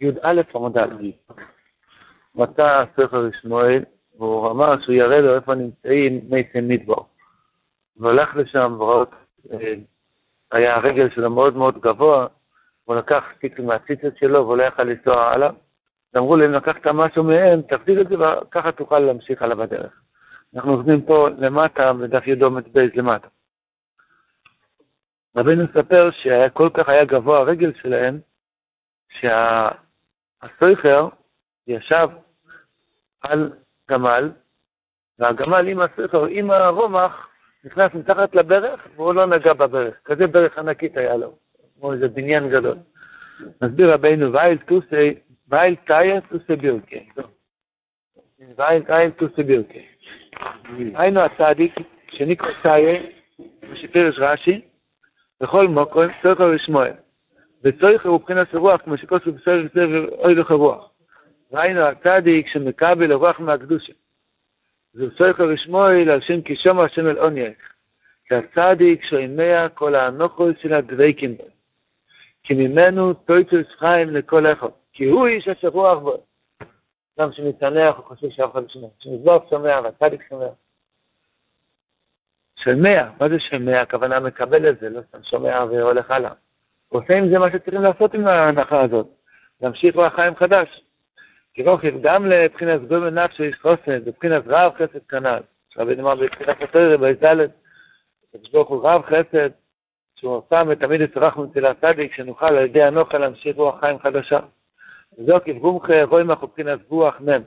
י"א עמוד א', מצא ספר שמואל, והוא אמר שהוא יראה לו איפה נמצאים מי מדבור. והולך לשם ורואה, היה הרגל שלו מאוד מאוד גבוה, הוא לקח סטיק מהציצות שלו והוא לא יכל לנסוע הלאה. אמרו לי, אם לקחת משהו מהם, תחזיר את זה וככה תוכל להמשיך הלאה בדרך. אנחנו עובדים פה למטה, בדף ידו בייז למטה. רבינו מספר שהיה כל כך היה גבוה הרגל שלהם, שהסויכר ישב על גמל, והגמל עם הסויכר, עם הרומח, נכנס מתחת לברך, והוא לא נגע בברך. כזה ברך ענקית היה לו, כמו איזה בניין גדול. מסביר רבינו, וייל טוסי, וייל טאיה טוסי בירקי. וייל טאיה טוסי בירקי. היינו הצדיק, שניקו טאיה, שפירש רש"י, בכל מקום צריך לשמוע. וצריך מבחינת הרוח, כמו שכוסו בסדר סבר אוי לך רוח. ראינו הצדיק שמקבל הרוח מהקדושה. זה צריך לשמוע על שם כי שומע השם אל עונייך. כי הצדיק שומע כל האנוכו של הדבקים בו. כי ממנו תויצוס חיים לכל אחד. כי הוא איש אשר רוח בו. גם שמתענח הוא חושב שאף אחד לא שומע. שמזבח שומע והצדיק שומע. שומע, מה זה שומע? הכוונה מקבל את זה, לא סתם שומע והולך הלאה. עושה עם זה מה שצריכים לעשות עם ההנחה הזאת, להמשיך לחיים חדש. כי רוכב גם לבחינת גומר נפשו איש חוסן, לבחינת רב חסד כנ"ל. רבי נאמר בבחינת התרא, בי"ד, ברוך הוא רב חסד, שהוא שם תמיד יצרחנו אצל הצדיק, שנוכל על ידי הנוכל להמשיך רוח חיים חדשה. וזו כבומחה רואים אנחנו מבחינת רוח מ',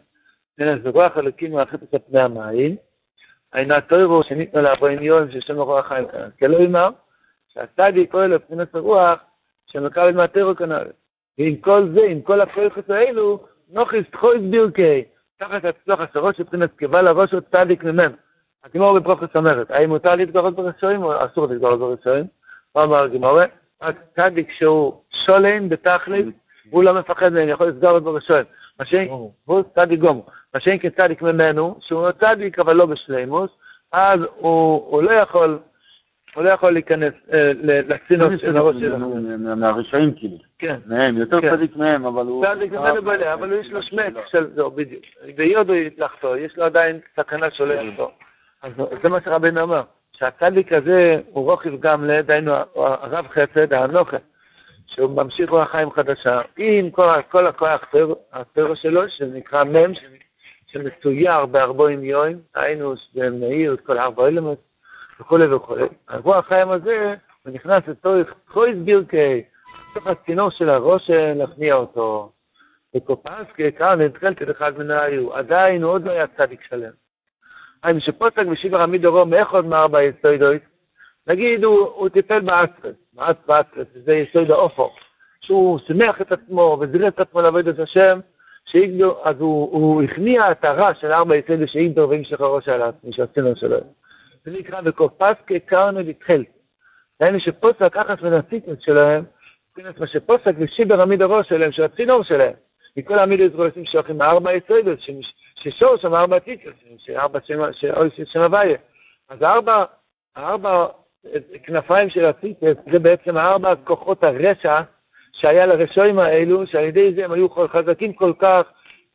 מבחינת רוח אלוקים מאחד את פני המים, עינה טוירו שניתנו לארבעים יום ששם רוח חיים כנ"ל. כלא יאמר, שהצדיק פועל לבחינת הרוח שמקבל מהטרו כנ"ל. ועם כל זה, עם כל הפרויקט האלו, נוכיס תחויס בירקי, תחת הצלוח עשרות שבחינת קבל לראש עוד צדיק ממנו. הגמור בברוכס אומרת, האם מותר להתגרות בראשונים או אסור להתגרות בראשונים? מה אמר הגמור? רק צדיק שהוא שולם בתכלית, הוא לא מפחד מהם, יכול לסגור את בראשונים. והוא צדיק גומו. מה שאין כצדיק ממנו, שהוא צדיק אבל לא בשלימוס, אז הוא לא יכול הוא לא יכול להיכנס לצינור של הראש שלו. מהרשעים כאילו. כן. מהם, יותר כן. צדיק מהם, אבל הוא... צדיק ממנו בלע, אבל יש לו שמק של זהו, בדיוק. ביודו יתלחתו, יש לו עדיין סכנה שולט אותו. אז זה מה שרבינו אמר, שהצדיק הזה הוא רוכב גם לדיינו הרב חסד, האנוכה, שהוא ממשיך רוח חיים חדשה, עם כל הכוח הטרו שלו, שנקרא מ', שמצויר בארבעים יום, היינו מאיר את כל ארבע אלמנט, וכולי וכולי. הרוח החיים הזה, הוא נכנס לצורך חויס בירקי, לתוך הצינור של הראש להכניע אותו. וקופנסקי, כאן נתחל כאחד מן היו, עדיין הוא עוד לא היה צדיק שלם. האם שפוסק בשיבר עמיד אורו מאחד מארבע יסוידוית, נגיד הוא, הוא טיפל באסטרס, מאס באסטרס, זה יסויד האופו, שהוא שמח את עצמו וזירס את עצמו לעבוד את השם, שאיגדו, אז הוא, הוא הכניע את הרע של ארבע יסוידו שאיגדו והמשך הראש על עצמי, שהצינור שלו. זה נקרא וקופסקי קרנו לתחל. דהיינו שפוסק אחת הציטוס שלהם, מבחינת מה שפוסק ושיבר עמיד הראש שלהם, של הצינור שלהם. מכל העמיד עזרו שוחים ארבע יסוידות, ששור שם ארבע ציטוס, שארבע שם הוויה. אז ארבע, ארבע כנפיים של הציטוס, זה בעצם ארבע כוחות הרשע שהיה לרשעים האלו, שעל ידי זה הם היו חזקים כל כך,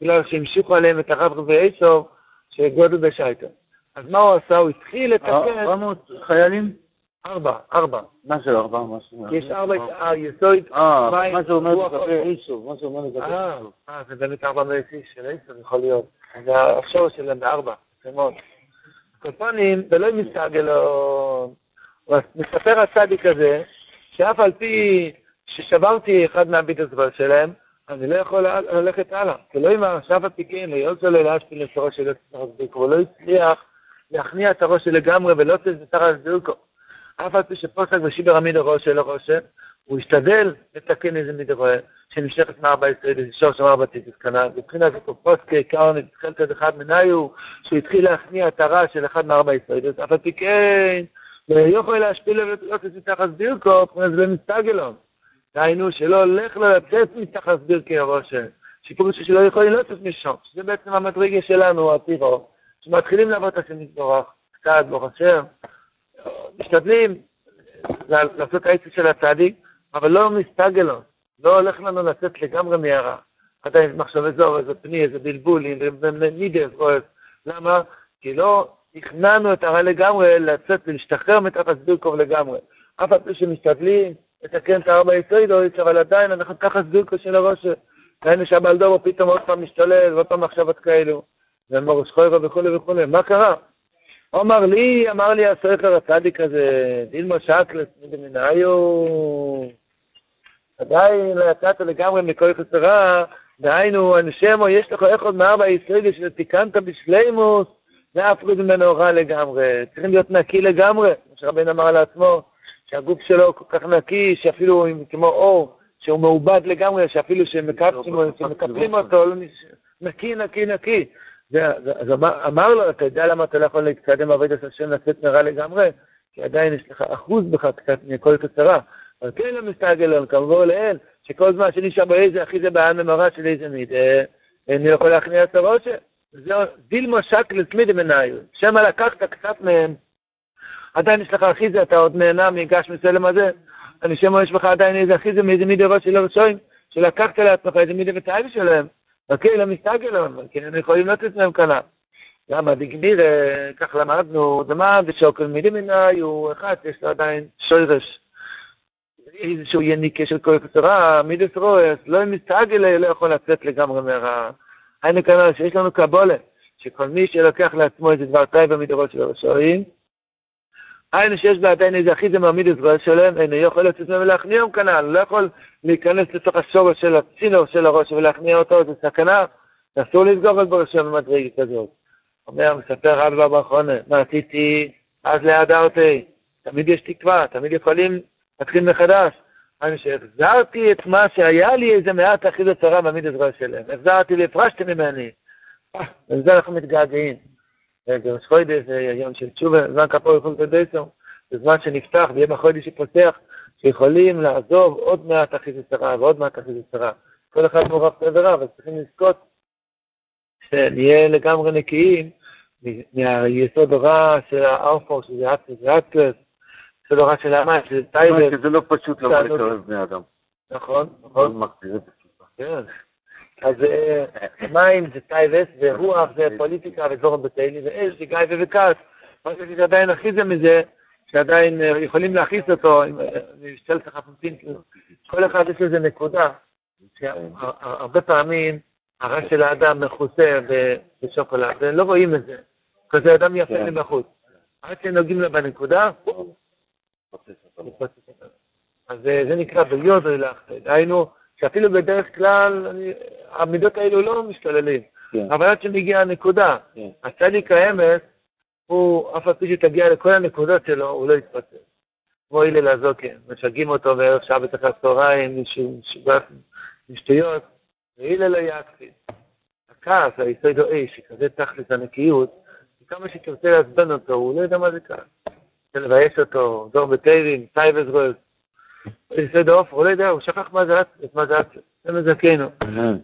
בגלל שהמשיכו עליהם את הרב ועשו, שגודל בשייטר. אז מה הוא עשה? הוא התחיל לתקן... 400 חיילים? ארבע, ארבע. מה זה ארבע? זה? יש ארבע. אה, מה זה אומר לגבי איסוב? מה זה אומר לגבי אה, איסוב? אה, זה באמת ארבע מאות איש של איסוב, יכול להיות. זה השורש שלהם בארבע, זה מאוד. קופונים, ולא מסתגלון. הוא מספר הצדיק הזה, שאף על פי ששברתי אחד מהביטסבר שלהם, אני לא יכול ללכת הלאה. ולא אם עכשיו הפיקין, לא יוצא לו להשפיל את הראש של הצדיק, הוא לא הצליח להכניע את הראש לגמרי ולא תזה תחת זרקו. אף על פי שפוסק בשיבר עמיד הראש של הראש, הוא השתדל לתקן איזה מדרוה, שנמשכת מארבע ישראל, איזה שור ארבע טיפוס כנ"ל. מבחינת זאת פוסק קרן, התחיל כזה אחד מניו, שהוא התחיל להכניע את הרע של אחד מארבע ישראל, אף על פי כן, לא יכול להשפיל ולא זרקו, מבחינת זה לא מסתגלון. דהיינו שלא הולך לו לצאת מתחת ברכי הראש, שפירוש שלא יכולים לצאת משם, שזה בעצם המדרגה שלנו, הטירו, שמתחילים לעבוד את השם יתברך, קצת, ברוך השם, משתדלים לעשות העצה של הצדיק, אבל לא מסתגלון, לא הולך לנו לצאת לגמרי מהרע. עדיין מחשב אזור, איזה פני, איזה בלבולים, ומידס, למה? כי לא הכנענו את הרע לגמרי לצאת ולהשתחרר מתחת סבירקוב לגמרי. אף על פי שמשתדלים לתקן את הארבע יסוידויץ, אבל עדיין אנחנו תחת סבירקוב של הראש. ראינו שהבלדורו פתאום עוד פעם משתולל, ועוד פעם מחשבות כאלו, ומורוס חוירו וכולי וכולי. מה קרה? אמר לי, אמר לי הספר הצדיק הזה, דילמה שקלס מדמינאיו, עדיין לא יצאת לגמרי מכל חסרה, דהיינו, אנשמו, יש לך איך עוד מארבע ישראלי שתיקנת בשלימוס, להפריד ממנו רע לגמרי. צריכים להיות נקי לגמרי, כמו שרבן אמר על עצמו, שהגוף שלו כל כך נקי, שאפילו כמו אור, שהוא מעובד לגמרי, שאפילו שמקפלים אותו, לא נקי, נקי, אז אמר לו, אתה יודע למה אתה לא יכול להתקדם בעבודת השם לצאת מרע לגמרי? כי עדיין יש לך אחוז בך קצת מכל קצרה. אבל כן מסתגל כמובן לאל, שכל זמן שנשאר באיזה אחי זה בעיה ממרה של איזה מידה, אני יכול להכניע את הראש. זהו דילמה שקל תמיד מנהל. שמא לקחת קצת מהם, עדיין יש לך אחי זה, אתה עוד נהנה מגש מסלם הזה. אני שמא יש לך עדיין איזה אחי זה מאיזה מידה ראש של הרשועים, שלקחת לעצמך איזה מידה ותאיב שלהם. וכן, לא מסתגלון, כן, הם יכולים לתת להם קלה. למה דגמיר, כך למדנו, דמה ושוקל מידי מנהי הוא אחד, יש לו עדיין שוירש. איזשהו יניקה של כל קצרה, מידס רועס, לא מסתגל, לא יכול לצאת לגמרי מהרע. היינו כנראה שיש לנו קבולה, שכל מי שלוקח לעצמו איזה דבר טייבה מדורות של הרשעים, היינו שיש עדיין איזה אחיזה מעמיד את רועס שלהם, אינו יכול לצאת ממנו להכניעם כנ"ל, לא יכול להיכנס לתוך השורש של הצינור של הראש ולהכניע אותו, זה סכנה, אסור לסגור את בראשו במדרגת כזאת. אומר, מספר רב בבא אחרונה, מה עשיתי אז לידע אותי? תמיד יש תקווה, תמיד יכולים להתחיל מחדש. אני שהחזרתי את מה שהיה לי איזה מעט אחיזת צרה בעמיד עזרה שלהם. החזרתי והפרשתי ממני. ולזה אנחנו מתגעגעים. חודש זה יום של תשובה, זמן כפור יכול לדייסו, זה זמן שנפתח ויהיה בחודש שפותח, שיכולים לעזוב עוד מעט אחיזת צרה ועוד מעט אחיזת צרה. כל אחד מעורב בעבירה, אבל צריכים לזכות שנהיה לגמרי נקיים מהיסוד הרע של הארפור, שזה אקסס ואקסס, יסוד הרע של המים, שזה טייבל. זה לא פשוט לבוא לקרב בני אדם. נכון, נכון. כן. אז מים זה טייבס, ורוח זה פוליטיקה וזורם בתהילי, ואש זה גיא וכעס. מה שיש עדיין הכי זה מזה, שעדיין יכולים להכניס אותו, עם שלט החפצים, כל אחד יש לזה נקודה, שהרבה פעמים הרע של האדם מכוסה בשוקולד, ולא רואים את זה, כזה אדם יפה לי בחוץ. עד שנוגעים לו בנקודה, אז זה נקרא לך, דהיינו, שאפילו בדרך כלל המידות האלו לא משתוללים, אבל עד שמגיעה הנקודה, הצדיק האמס, הוא, אף על פי שתגיע לכל הנקודות שלו, הוא לא יתפצל. כמו הלל הזוקן, משגעים אותו בערך שעה בתחילת הצהריים, עם שטויות, והלל לא יקפיד. הכעס, היסוד או אש, שכזה תכלס הנקיות, כמה שתרצה לעצבן אותו, הוא לא יודע מה זה כעס. רוצה לבייש אותו, דור בטייבים, סייבס רוז, יסוד העופר, הוא לא יודע, הוא שכח מה זה עצמס, מה זה מזכנו.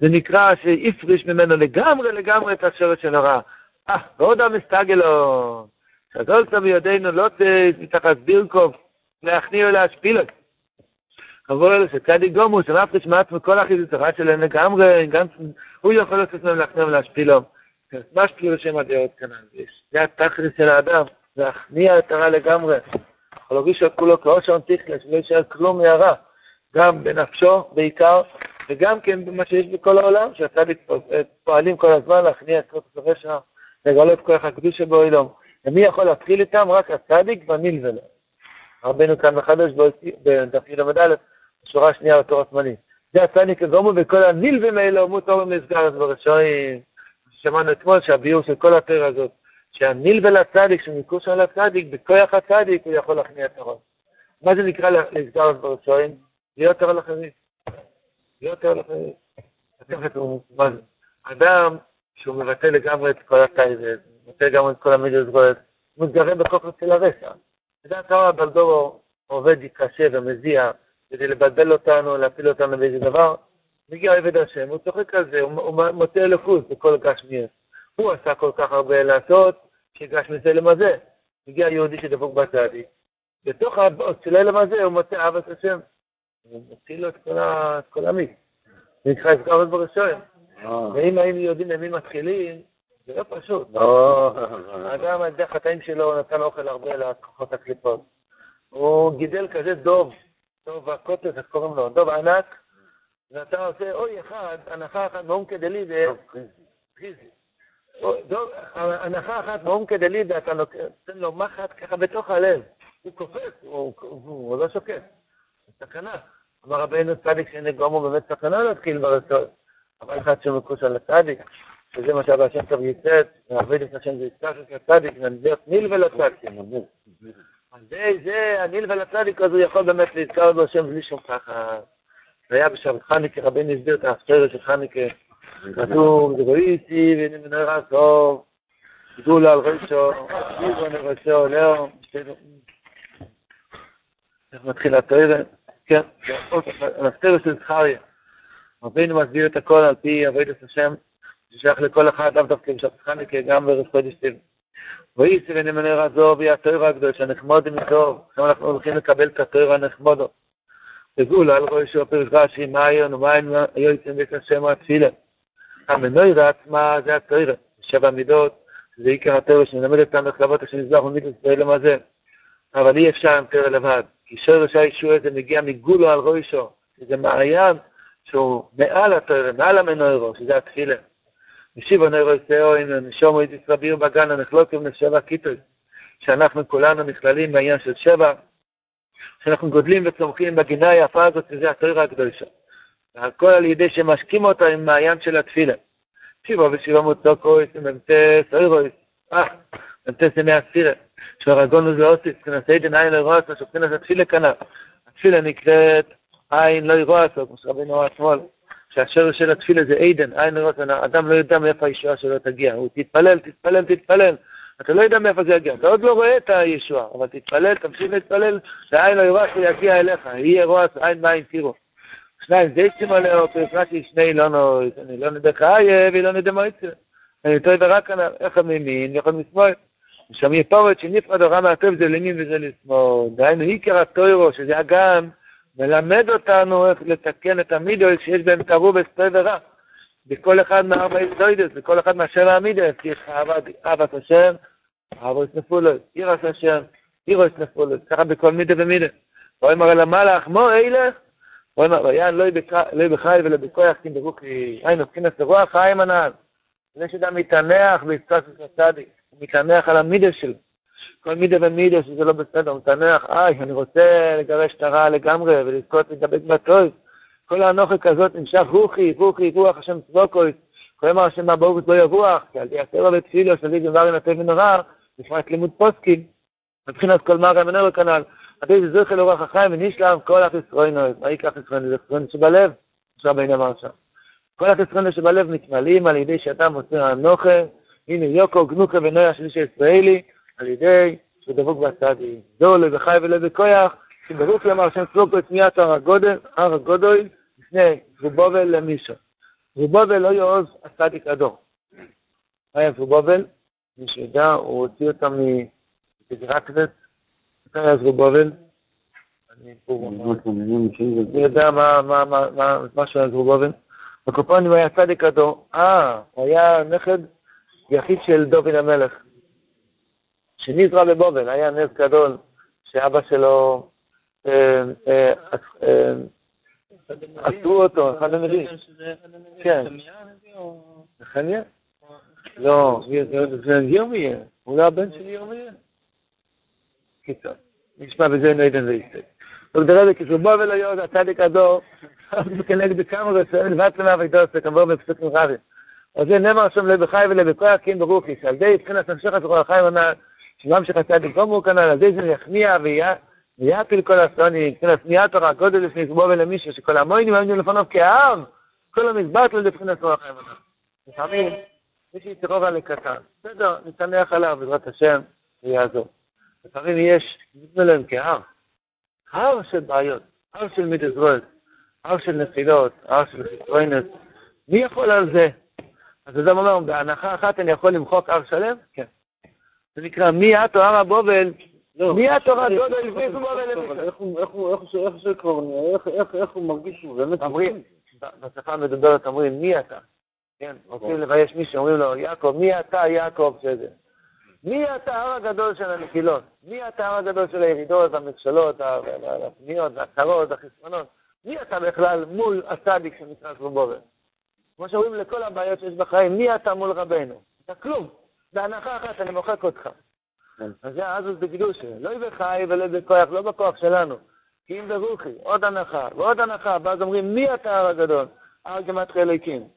זה נקרא שהפריש ממנו לגמרי לגמרי את השורש של הרע. אה, ועוד המסתגלו, שדולצה בידינו לא מתחת בירקוב, להכניע ולהשפיל אותו. עבור אלה שצדיק גומו, שמפריש מעצמו כל החיזוץ הרע שלהם לגמרי, גם הוא יכול לעשות להם להכניע ולהשפילו. מה שפילו לשם הדעות כאן, זה התכלס של האדם, להכניע את הרע לגמרי. יכול להרגיש את כולו כאושר תכלס, שלא יישאר כלום מהרע, גם בנפשו בעיקר, וגם כן במה שיש בכל העולם, שהצדיק פועלים כל הזמן להכניע את כל הרשע, לגלות כוח הקדוש שבאוילום. ומי יכול להתחיל איתם? רק הצדיק והנלווה להם. רבנו כאן מחדש בדף י"א, בשורה השנייה בתור הזמני. זה הצדיק הגומו וכל הנלווים האלה אומו תורם נסגרת ברשעים. שמענו אתמול שהביור של כל הפרק הזאת, שהנלווה לצדיק, שמקושר לצדיק, בכוח הצדיק הוא יכול להכניע את הראש. מה זה נקרא לסגרת ברשעים? להיות תורה לחריף. להיות תורה לחריף. אדם שהוא מבטא לגמרי את כל הטייבס, מבטא לגמרי את כל המידות הוא מתגרה בכוח אצל הרשע. זה כמה בלדורו עובד קשה ומזיע כדי לבלבל אותנו, להפיל אותנו באיזה דבר. מגיע עבד השם, הוא צוחק על זה, הוא מוצא אלוקות בכל גשמיאס. הוא עשה כל כך הרבה לעשות, שגשמיאס אלם הזה. מגיע יהודי שדבוק בצדיק. בתוך הצללם הזה הוא מוצא אהבת השם. ומציל לו את כל המיץ. נקרא אסגר את בראשון. ואם היינו יודעים למי מתחילים, זה לא פשוט. האדם, על דרך החטאים שלו, נתן אוכל הרבה לכוחות הקליפות. הוא גידל כזה דוב, דוב הקוטס, איך קוראים לו? דוב ענק, ואתה עושה אוי אחד, הנחה אחת מעומקא דלידה, הנחה אחת מעומקא דלידה, אתה נותן לו מחט ככה בתוך הלב. הוא קופץ, הוא לא שוקט. סכנה. אמר רבינו צדיק שנגרום הוא באמת סכנה להתחיל ברצון. אבל אחד שמקוש על הצדיק, שזה מה שאבא השם טוב ייסד, ועבד את השם זה יזכר של הצדיק, ונדבר ניל ולצדיק. אז זה, זה, הניל ולצדיק, אז הוא יכול באמת להזכר בהשם בלי שום ככה. זה היה בשבת חניקה, רבינו הסביר את ההפטרת של חניקה. כתוב, והנה מנהרה טוב, גדולה על גדולה על ראשו, לאו, איך מתחיל התואר? כן, ההפטרת של זכריה. רבינו מסביר את הכל על פי עבודת השם, ששייך לכל אחד, לאו דווקא בשבת חניקה, גם בערב חודש טיב. ואיסי ונמנה רזו ויהיה התואר הגדול, שהנחמודים מטוב, עכשיו אנחנו הולכים לקבל את התואר הנחמודו. וגאולה על ראשו פרש רש"י, מה היום ומה היו יוצאים בית השם התפילה. המנוירה עצמה זה התואר, שבע מידות, זה עיקר התואר שמלמד איך לעבוד השם מזבח ומידות באלם הזה. אבל אי אפשר עם תואר לבד, כי שורש הישוע הזה מגיע מגולו על ראשו, שזה מעיין שהוא מעל התואר, מעל המנוירו, שזה התפילה. משיבו נוירו יסאו, הנה נשומו איתי סביר בגן, הנחלוקים לשבע כיתות, שאנחנו כולנו נכללים בעניין של שבע, שאנחנו גודלים וצומחים בגינה היפה הזאת, שזה התואר הקדושה. והכל על ידי שמשקים אותה עם מעיין של התפילה. שיבו ושיבו מוצוקו, ממתס אוירויס, אה, ממתס ימי הסירה, שהרגונו זה אוסיס, כנס עדן עין לא ירועסו, שכנס התפילה כנף. התפילה נקראת עין לא ירועסו, כמו שרבינו אמר אתמול, שהשורש של התפילה זה עדן, עין לא ירועסו, האדם לא יודע מאיפה הישועה שלו תגיע, הוא תתפלל, תתפלל, תתפלל. אתה לא יודע מאיפה זה יגיע, אתה עוד לא רואה את הישועה, אבל תתפלל, תמשיך להתפלל, שעין לא ירועסו יגיע אליך, יהיה רועסו, עין בעין תראו. שניים דייסים עליו, פרק רש"י שני לא נוי, אני לא נדע חיה ולא נדע מועצה. אני טועה ורק אחד מימין ואחד משמאל. שם יפורת שנפרד הוראה מהטוב זה לימין וזה לשמאל. דהיינו עיקר הטוירו, שזה אגם, מלמד אותנו איך לתקן את המידות שיש בהם תרובס טוב ורע. בכל אחד מארבע יסוידס, בכל אחד מהשבע המידס, יש אהבת השם, אהבות נפולוס, אירס השם, אירוס נפולוס, ככה בכל מידה ומידה. רואים הרי למלאך, מו אילך, ויען לא בחי ולא בכוח כי ברוכי, היינו, מבחינת רוח חיים הנעל. זה שאדם מתענח בהסתכלות הצדיק, הוא מתענח על המידה שלו. כל מידה ומידה שזה לא בסדר, הוא מתענח, איי, אני רוצה לגרש את הרע לגמרי ולזכות להידבק בטוב. כל הנוחק הזאת נמשך רוחי, רוחי, רוח השם צבוקוי. כל אמר השם מהבורות לא ירוח, כי על ידי הסרע ותפילו, שלי דבר ינתב ונורא, בפרט לימוד פוסקים. מבחינת כל מרא מנהל כנ"ל. עדי זוכר לאורח החיים ונשלם כל החסרונות. מה ייקח חסרונות? זה חסרונות שבלב, שרבינו אמר שם. כל החסרונות שבלב מתמלאים על ידי שאתה מוסר הנוכל, הנה יוקו גנוקה ונויה שליש הישראלי, על ידי שדבוק בצדי. זו לב וחי ולב וכויח, שברוך יאמר שם צלוקו את מיית הר הגודל, לפני זרובובל למישו. זרובובל לא יעוז הצדיק הדור. מה היה זרובובל? מי שידע, הוא הוציא אותם מגרקזת, מתי היה זרובובל? אני יודע מה משהו על זרובובל. הקופונים היה צדיק הדור. אה, הוא היה נכד יחיד של דוד המלך. שנזרע בבובל, היה נס גדול, שאבא שלו עשו אותו, אחד הנביאים. כן. נחמיה? לא, זה ירמיה, הוא לא הבן של ירמיה. קיצור, נשמע בזה נדן ויסטק. וגדרה כשרובו ולא הצדיק הדור, כנגד כמה רצון, לבט למה וידוסק, אמרו בפסוק מרבים. אז זה נאמר שם לבחי ולבכוח כן ברוכי, שעל די מבחינת המשך הזכור החיים הנ"ל, שממשיך הצדיק גומו כנ"ל, על די זה יכניע ויעפיל כל אסוני, מבחינת שמיעת תורה, גודל לפני זבו ולמישהו, שכל המוינים היו לפניו כאב, כל המזבט לו לבחינת זכור החיים הנ"ל. לפעמים, מי שיתרוב על לקטן, בסדר, נתנח עליו בעזרת השם, ויעזור. לפעמים יש, נדמה להם כהר, הר של בעיות, הר של מידזרות, הר של נפילות, הר של חיסרוינס, מי יכול על זה? אז אדם אומר, בהנחה אחת אני יכול למחוק הר שלם? כן. זה נקרא מי את או הר הבובל, לא, מי איך זה כבר נראה, איך הוא מרגיש שהוא באמת... אומרים, בשפה המדוברת אומרים, מי אתה? כן, רוצים כן. לבייש מישהו, אומרים לו, יעקב, מי אתה יעקב שזה? מי הטהר הגדול של הנפילות? מי הטהר הגדול של הירידות, המכשלות, הפניות, הצרות, החסרונות? מי אתה בכלל מול הצדיק שנקרא שלובובר? כמו שאומרים לכל הבעיות שיש בחיים, מי אתה מול רבנו? אתה כלום. בהנחה אחת אני מוחק אותך. כן. אז זה אז בקדושה. לא בחי ולא בכוח, לא בכוח שלנו. כי אם ברוכי, עוד הנחה ועוד הנחה, ואז אומרים, מי הטהר הגדול? הר גמטרי אליקים.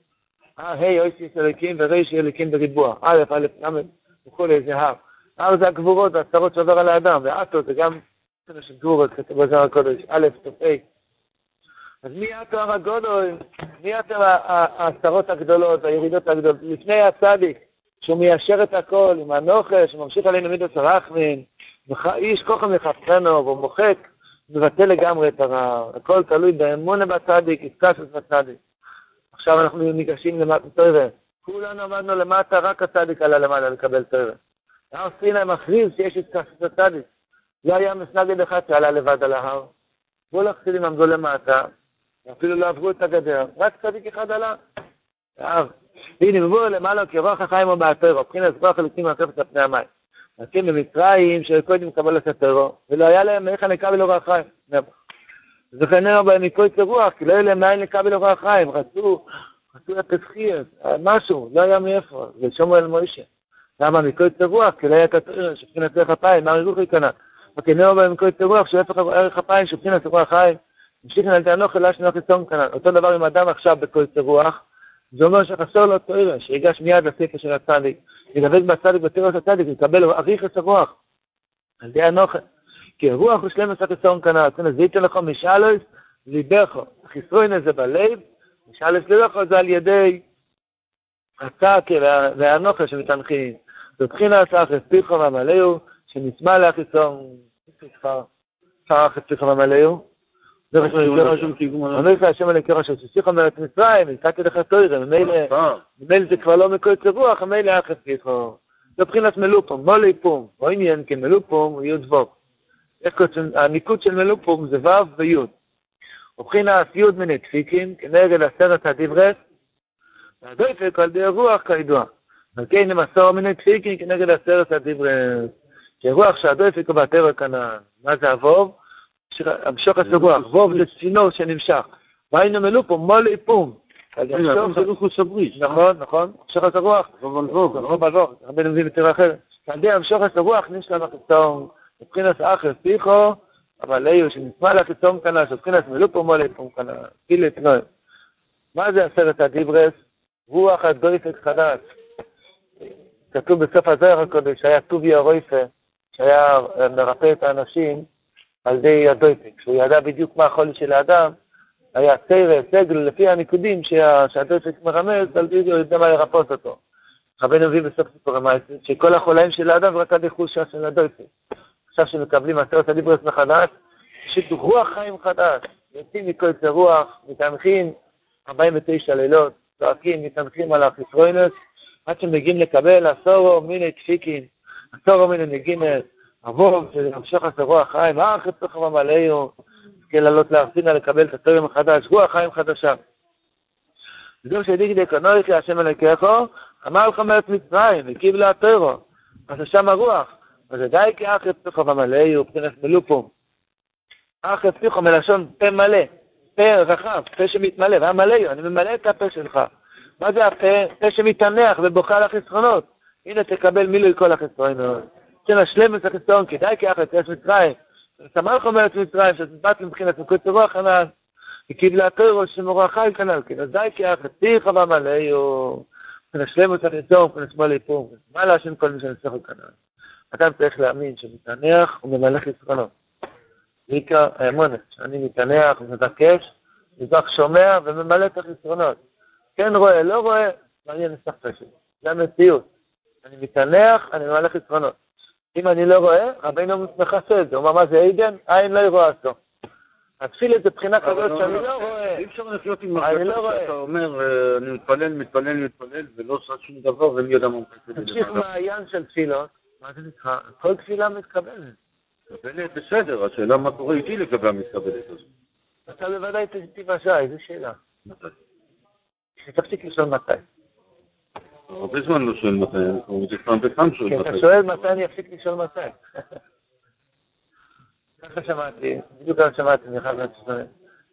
ה' אויסיס אליקים וריש אליקים בריבוע. א', א', ל', וכולי, זה הר. הר זה הגבורות והצרות שעובר על האדם, ועטו זה גם סדר של גבורות, כתוב בזר הקודש, א', ת"א. אז מי התואר הגדול? מי התואר הצרות הגדולות, הירידות הגדולות? לפני הצדיק, שהוא מיישר את הכל עם הנוכש, ממשיך עלינו מידע הרחמין, איש כוחו מחפשנו, והוא מוחק, מבטל לגמרי את הרע. הכל תלוי באמונה בצדיק, התקשת בצדיק. עכשיו אנחנו ניגשים למטה תוירה. כולנו עמדנו למטה, רק הצדיק עלה למעלה לקבל תוירה. הר סיני מכריז שיש התקשת בצדיק. לא היה מסנגד אחד שעלה לבד על ההר. כל החסידים עמדו למטה, אפילו לא עברו את הגדר, רק צדיק אחד עלה. והנה, מבואו למעלה כרוח החיים או בהטרו, מבחינת כוח אלוקים מהקפת על פני המים. נקים במצרים שקודם לקבל את הטרו, ולא היה להם איך לקבל אורח חיים. זוכר נראה בהם מקוץ רוח, כי לא היה להם מאין לקבל אורח חיים, רצו, רצו לתזכיר, משהו, לא היה מאיפה, זה שומר אל מוישה. למה מקוץ רוח? כי לא היה את הטרו, שבחינת ערך מה ריחוק יקנה? וכנראה בהם מקוץ רוח, שהפך ערך אפיים, שבחינת רוח חיים. המשיך נלתי הנוכל, לא שנוח לצום כנן. אותו דבר עם אדם עכשיו בקוץ רוח, זה אומר שחסר לו תוירה, שיגש מיד לספר של הצדיק, ידבק בצדיק בתורת הצדיק, יקבל אריך הרוח, על ידי הנוכל. כי הרוח הוא שלם עשה כסורם כנ"ל, אז זה ייתן לך משאלוס ליבך, חיסרוין זה בלב, משאלוס ליבך זה על ידי הצעק והנוכל שמתנחים. זו בחינה הצעק הספיחו והמלאו, שנשמע לאחיסון, כבר צעק הספיחו והמלאו, זה מה שאני אומר השם אלוהי כרש ששיחו מארץ מצרים, נתתי לך תוירה, ממילא זה כבר לא מקוץ רוח, ממילא אך השיחו. זה מבחינת מלופום, מולי פום, או עניין כמלופום הוא יוד וו. הניקוד של מלופום זה וו ויוד. מבחינת יוד מיני דפיקים, כנגד עשרת הדברס, והדופק על די רוח כידוע. וכן למסור מיני דפיקים כנגד עשרת הדברס. שרוח שהדופק הוא בטבע כנען. מה זה אבוב? המשוך הסגוח, ווב זה צינור שנמשך. והיינו מלאו פה מולי פום. נכון, נכון, המשוך הסגוח. רוב על ווב, רבנו מביא בתורה אחרת. על ידי המשוך הסגוח נשלם החיסון, מבחינת אחר פיחו, אבל היו שנשמע לחיסון כנ"ל, שבחינת מלאו פה מולי פום כנ"ל. פילי פנוי. מה זה עשרת הדיברס? רוח הדויפק חדש. כתוב בסוף הזוהר הקודש, שהיה טוביה רויפה, שהיה מרפא את האנשים, על ידי הדויפק, שהוא ידע בדיוק מה החולי של האדם, היה סרט, סגל, לפי הניקודים שהדויפק מרמז, על ידי הוא יודע מה לרפות אותו. רבנו מביא בסוף סיפור המעשי, שכל החולאים של האדם זה רק עד חושה של הדויפק. עכשיו שמקבלים עשרת הדיברס מחדש, פשוט רוח חיים חדש, יוצאים מכל זה רוח, מתאנחים 49 לילות, צועקים, מתאנחים על החיסרונס, עד שמגיעים לקבל עשורו מיני תפיקין, עשורו מיני נגינס, אבוב, שנמשך את רוח חיים, אחרי צריך במלאו, כן לעלות לארצינה לקבל את התורם החדש, רוח חיים חדשה. ודור שדיק די כי השם אלוקיכו, אמר לך מארץ מצרים, וקיב לה הטרו, אז שם הרוח. אז די כי אחרי צריך במלאו, מבחינת מלופום. אחרי צריך מלשון פה מלא, פה רחב, פה שמתמלא, והמלאו, אני ממלא את הפה שלך. מה זה הפה? פה שמתענח ובוכה על החסרונות. הנה תקבל מילוי כל החסרונות. של השלמות החיסון, כדאי כי אחת יש מצרים. סמך אומרת מצרים, שבת מבחינת מקוץ רוח הנ"ל, וקיבלה תוירו שמורה חי כנ"ל, אז די כי אחת תיך במלאו, מבחינת שלמות החיסון, מבחינת שמאל איפום, מה להשם כל מי שנצטרך כנ"ל. אדם צריך להאמין שמתענח וממלא חסרונות. בעיקר האמונת, שאני מתענח ומבקש, מזרח שומע וממלא את החסרונות. כן רואה, לא רואה, מעניין לסך שלי. זה המציאות. אני מתענח, אני ממלא חסרונות. אם אני לא רואה, רבינו מכסה את זה. הוא אומר, מה זה עדן? עין לא ירואה אותו. התפילה זה בחינה כזאת שאני לא רואה. אי אפשר לחיות עם הרגשה לא שאתה אומר, אה, אני מתפלל, מתפלל, מתפלל, ולא עושה שום דבר, ומי יודע מה מחכה. תמשיך מעיין של תפילות, מה זה נקרא? כל תפילה מתקבלת. מתקבלת בסדר, השאלה מה קורה איתי לגבי המתקבלת הזאת. אתה בוודאי תיוושע, איזה שאלה. שתפסיק לשאול מתי. הרבה זמן לא שואל מתי, אני זה פעם בפעם שואל כי מתי. אתה שואל מתי אני אפסיק לשאול מתי. ככה שמעתי, בדיוק ככה שמעתי מאחד מהצדדים,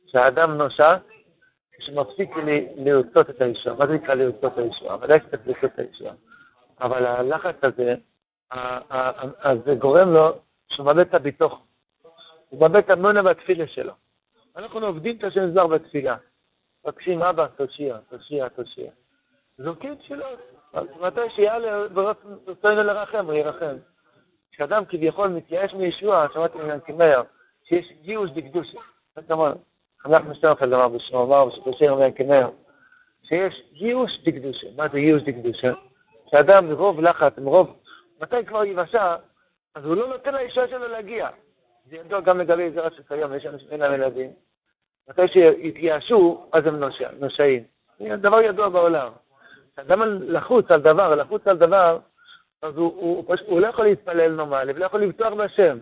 שהאדם נושע כשמפסיק לרצות את הישועה. מה זה נקרא לרצות את הישועה? ודאי שצריך לרצות את הישועה. אבל הלחץ הזה, אז זה גורם לו שהוא מאבד את הביטוח. הוא מאבד את המונה והתפילה שלו. אנחנו עובדים את השם זר בתפילה. מבקשים, אבא, תושיע, תושיע, תושיע. זורקים תפילות. מתי שיעלה ברצונו לרחם, הוא ירחם. כשאדם כביכול מתייאש מישוע, שמעתי מנקי מאיר, שיש גיוס דקדושה. חנך משטרפלד אמר בשמו, אמר בשיר מנקי מאיר, שיש גיוס דקדושה. מה זה גיוס דקדושה? שאדם מרוב לחץ, מרוב, מתי כבר יבשע, אז הוא לא נותן לישועה שלו להגיע. זה ידוע גם לגבי זרע של כיום, יש אנשים שאין להם ילדים. מתי שיתייאשו, אז הם נושע- נושעים. זה דבר ידוע בעולם. כשאדם לחוץ על דבר, לחוץ על דבר, אז הוא, הוא, הוא, הוא לא יכול להתפלל נורמלי, ולא יכול לבטוח בהשם.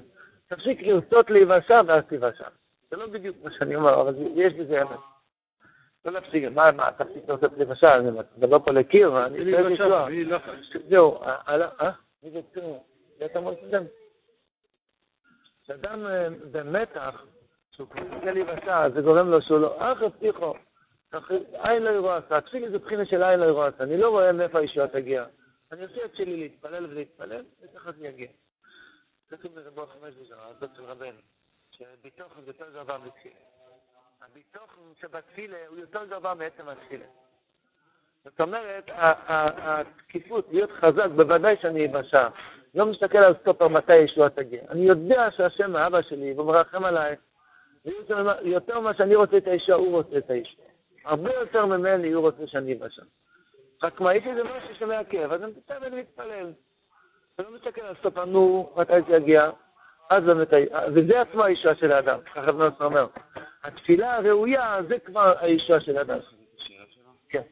תפסיק לרצות להיוושע ואז תיוושע. זה לא בדיוק מה שאני אומר, אבל יש בזה אמת. לא להפסיק, מה, מה, תפסיק לרצות להיוושע, אני מדבר פה לקיר, אני צריך לשלוח. בלי לחץ. זהו, הלאה, אה? זה אתה אומר שזה? כשאדם אה, במתח, שהוא כבר רוצה להיוושע, זה גורם לו שהוא לא, אך הבטיחו, עין לא ירואה עשה, התפילה זה בחינה של עין לא ירואה עשה, אני לא רואה מאיפה הישועה תגיע. אני עושה את שלי להתפלל ולהתפלל, וככה זה יגיע. כתוב ברבו חמש בזרה, הזאת של רבנו, שביטוח זה יותר גבוה מתפילה. הביטוח שבתפילה הוא יותר גבוה מעצם התפילה. זאת אומרת, התקיפות, להיות חזק, בוודאי שאני אבשע. לא מסתכל על סטופר מתי הישועה תגיע. אני יודע שהשם האבא שלי, והוא מרחם עליי, יותר ממה שאני רוצה את הישועה, הוא רוצה את הישועה. הרבה יותר ממני הוא רוצה שאני אבשע. רק מה, יש איזה משהו שמעכב, אז אני מתאר ואני מתפלל. אני לא מסתכל על סטופר, נו, מתי זה יגיע? אז באמת, ה- וזה עצמו הישועה של האדם, ככה אדם אומר. התפילה הראויה, זה כבר הישועה של האדם. כן.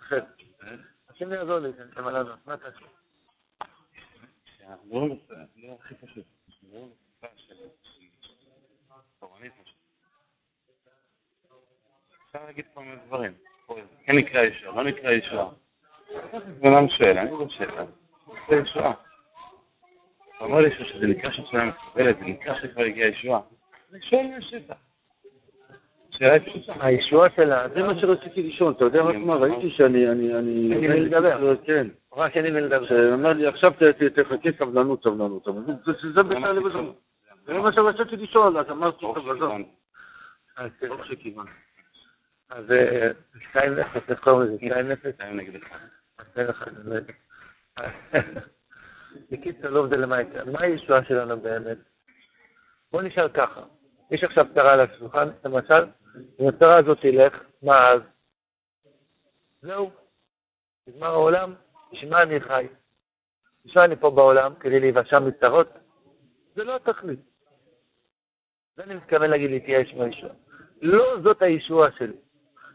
אחר. השם יעזור לי, כן, אבל לא, מה אתה? לא. אפשר להגיד כל מיני דברים. כן נקרא ישועה, לא נקרא ישועה. בן אדם שואל, אני לא שאלה. זה ישועה. אתה אומר לי שזה נקרא שהשאלה מקבלת, זה נקרא שכבר הגיעה ישועה. אני שואל מהשטח. הישועה שלה, זה מה שרציתי לשאול, אתה יודע רק מה, ראיתי שאני, אני, אני... אין לי לדבר. כן. רק אין לי לדבר. שאמר לי, עכשיו תחכה סבלנות, סבלנות. זה- בכלל. זה מה שרציתי לשאול, אז אמרתי, טוב, עזוב. שכיוון. אז, ברוך שכיוון. אז אה, שתיים נפש, איך קוראים לזה? שתיים נפש? שתיים נגד אחד. עשה לך, אני לא יודע. בקיצור, לא יודע למה יקרה. מה הישועה שלנו באמת? בוא נשאל ככה. יש עכשיו צרה על השולחן, למשל, אם הצרה הזאת תלך, מה אז? זהו. נגמר העולם, בשביל מה אני חי? בשביל אני פה בעולם? כדי להיוושע מצרות? זה לא התכלית. זה אני מתכוון להגיד להתייאש מהישועה. לא זאת הישועה שלי.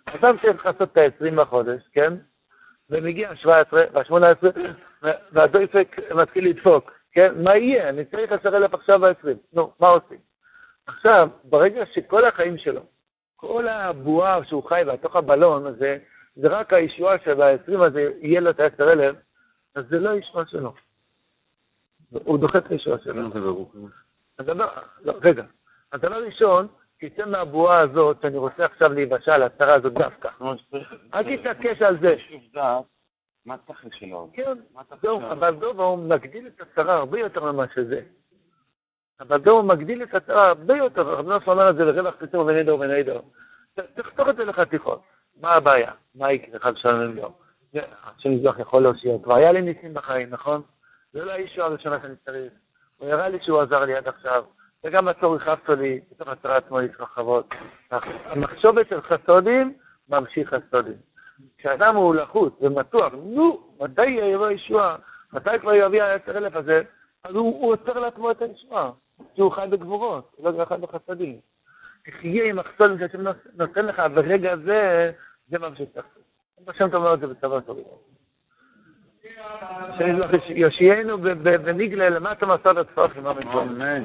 אדם צריך לעשות את ה-20 בחודש, כן? ומגיע ה-17 וה-18 והדויפק מתחיל לדפוק, כן? מה יהיה? אני צריך 10,000 עכשיו ב-20. נו, מה עושים? עכשיו, ברגע שכל החיים שלו, כל הבועה שהוא חי בתוך הבלון הזה, זה רק הישועה שב-20 הזה יהיה לו את ה-10,000, אז זה לא הישועה שלו. הוא דוחה את הישועה שלו. הדבר, לא, רגע. הדבר ראשון, תצא מהבועה הזאת, שאני רוצה עכשיו להיוושע על הצרה הזאת דווקא. שצריך- אל תתעקש על זה. מה התכלס שלו. כן, זהו. אבל דוב הוא מגדיל את הצרה הרבה יותר ממה שזה. אבל דוב הוא מגדיל את הצרה הרבה יותר, רב נוסף אומר את זה לרווח ובני דור. ת- תחתוך את זה לחתיכות. מה הבעיה? מה יקרה חד שלום לא? השם יזבח יכול להושיע. כבר היה לי ניסים בחיים, נכון? זה לא הישועה הראשונה שאני צריך. הוא הראה לי שהוא עזר לי עד עכשיו, וגם הצור הכאבת לי, בתוך הצרה עצמו להתרחבות. המחשבת של חסודים ממשיך חסודים. כשאדם הוא לחוץ ומתוח, נו, מתי יבוא ישועה? מתי כבר יביא העשר אלף הזה? אז הוא עוצר לעצמו את הישועה, כי הוא חי בגבורות, הוא לא חי בחסדים. תחיה עם החסודים שהשם נותן לך ברגע זה, זה ממשיך לך. השם אתה אומר את זה בצבא טוב. שיושיענו בניגלה למטה מסוד התפוחים, אמן. אמן.